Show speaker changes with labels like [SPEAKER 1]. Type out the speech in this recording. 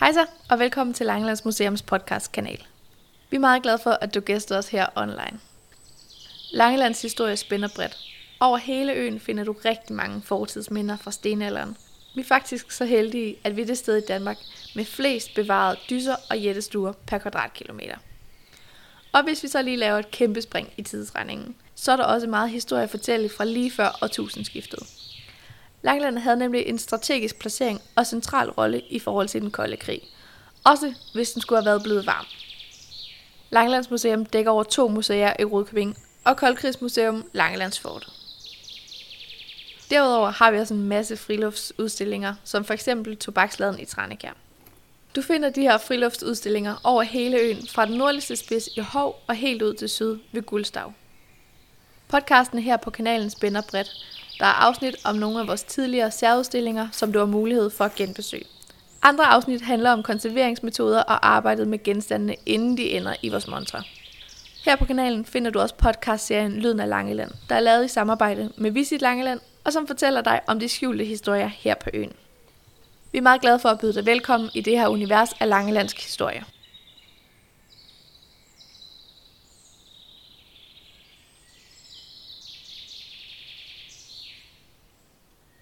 [SPEAKER 1] Hej så, og velkommen til Langelands Museums podcastkanal. Vi er meget glade for, at du gæster os her online. Langelands historie spænder bredt. Over hele øen finder du rigtig mange fortidsminder fra stenalderen. Vi er faktisk så heldige, at vi er det sted i Danmark med flest bevarede dyser og jættestuer per kvadratkilometer. Og hvis vi så lige laver et kæmpe spring i tidsregningen, så er der også meget historie at fortælle fra lige før årtusindskiftet. Langeland havde nemlig en strategisk placering og central rolle i forhold til den kolde krig. Også hvis den skulle have været blevet varm. Langelands Museum dækker over to museer i Rudkøbing og Koldkrigsmuseum Langelandsfort. Derudover har vi også en masse friluftsudstillinger, som for eksempel Tobaksladen i Tranekær. Du finder de her friluftsudstillinger over hele øen, fra den nordligste spids i Hov og helt ud til syd ved Guldstav. Podcasten her på kanalen spænder bredt, der er afsnit om nogle af vores tidligere særudstillinger, som du har mulighed for at genbesøge. Andre afsnit handler om konserveringsmetoder og arbejdet med genstandene, inden de ender i vores montre. Her på kanalen finder du også podcastserien Lyden af Langeland, der er lavet i samarbejde med Visit Langeland, og som fortæller dig om de skjulte historier her på øen. Vi er meget glade for at byde dig velkommen i det her univers af langelandsk historie.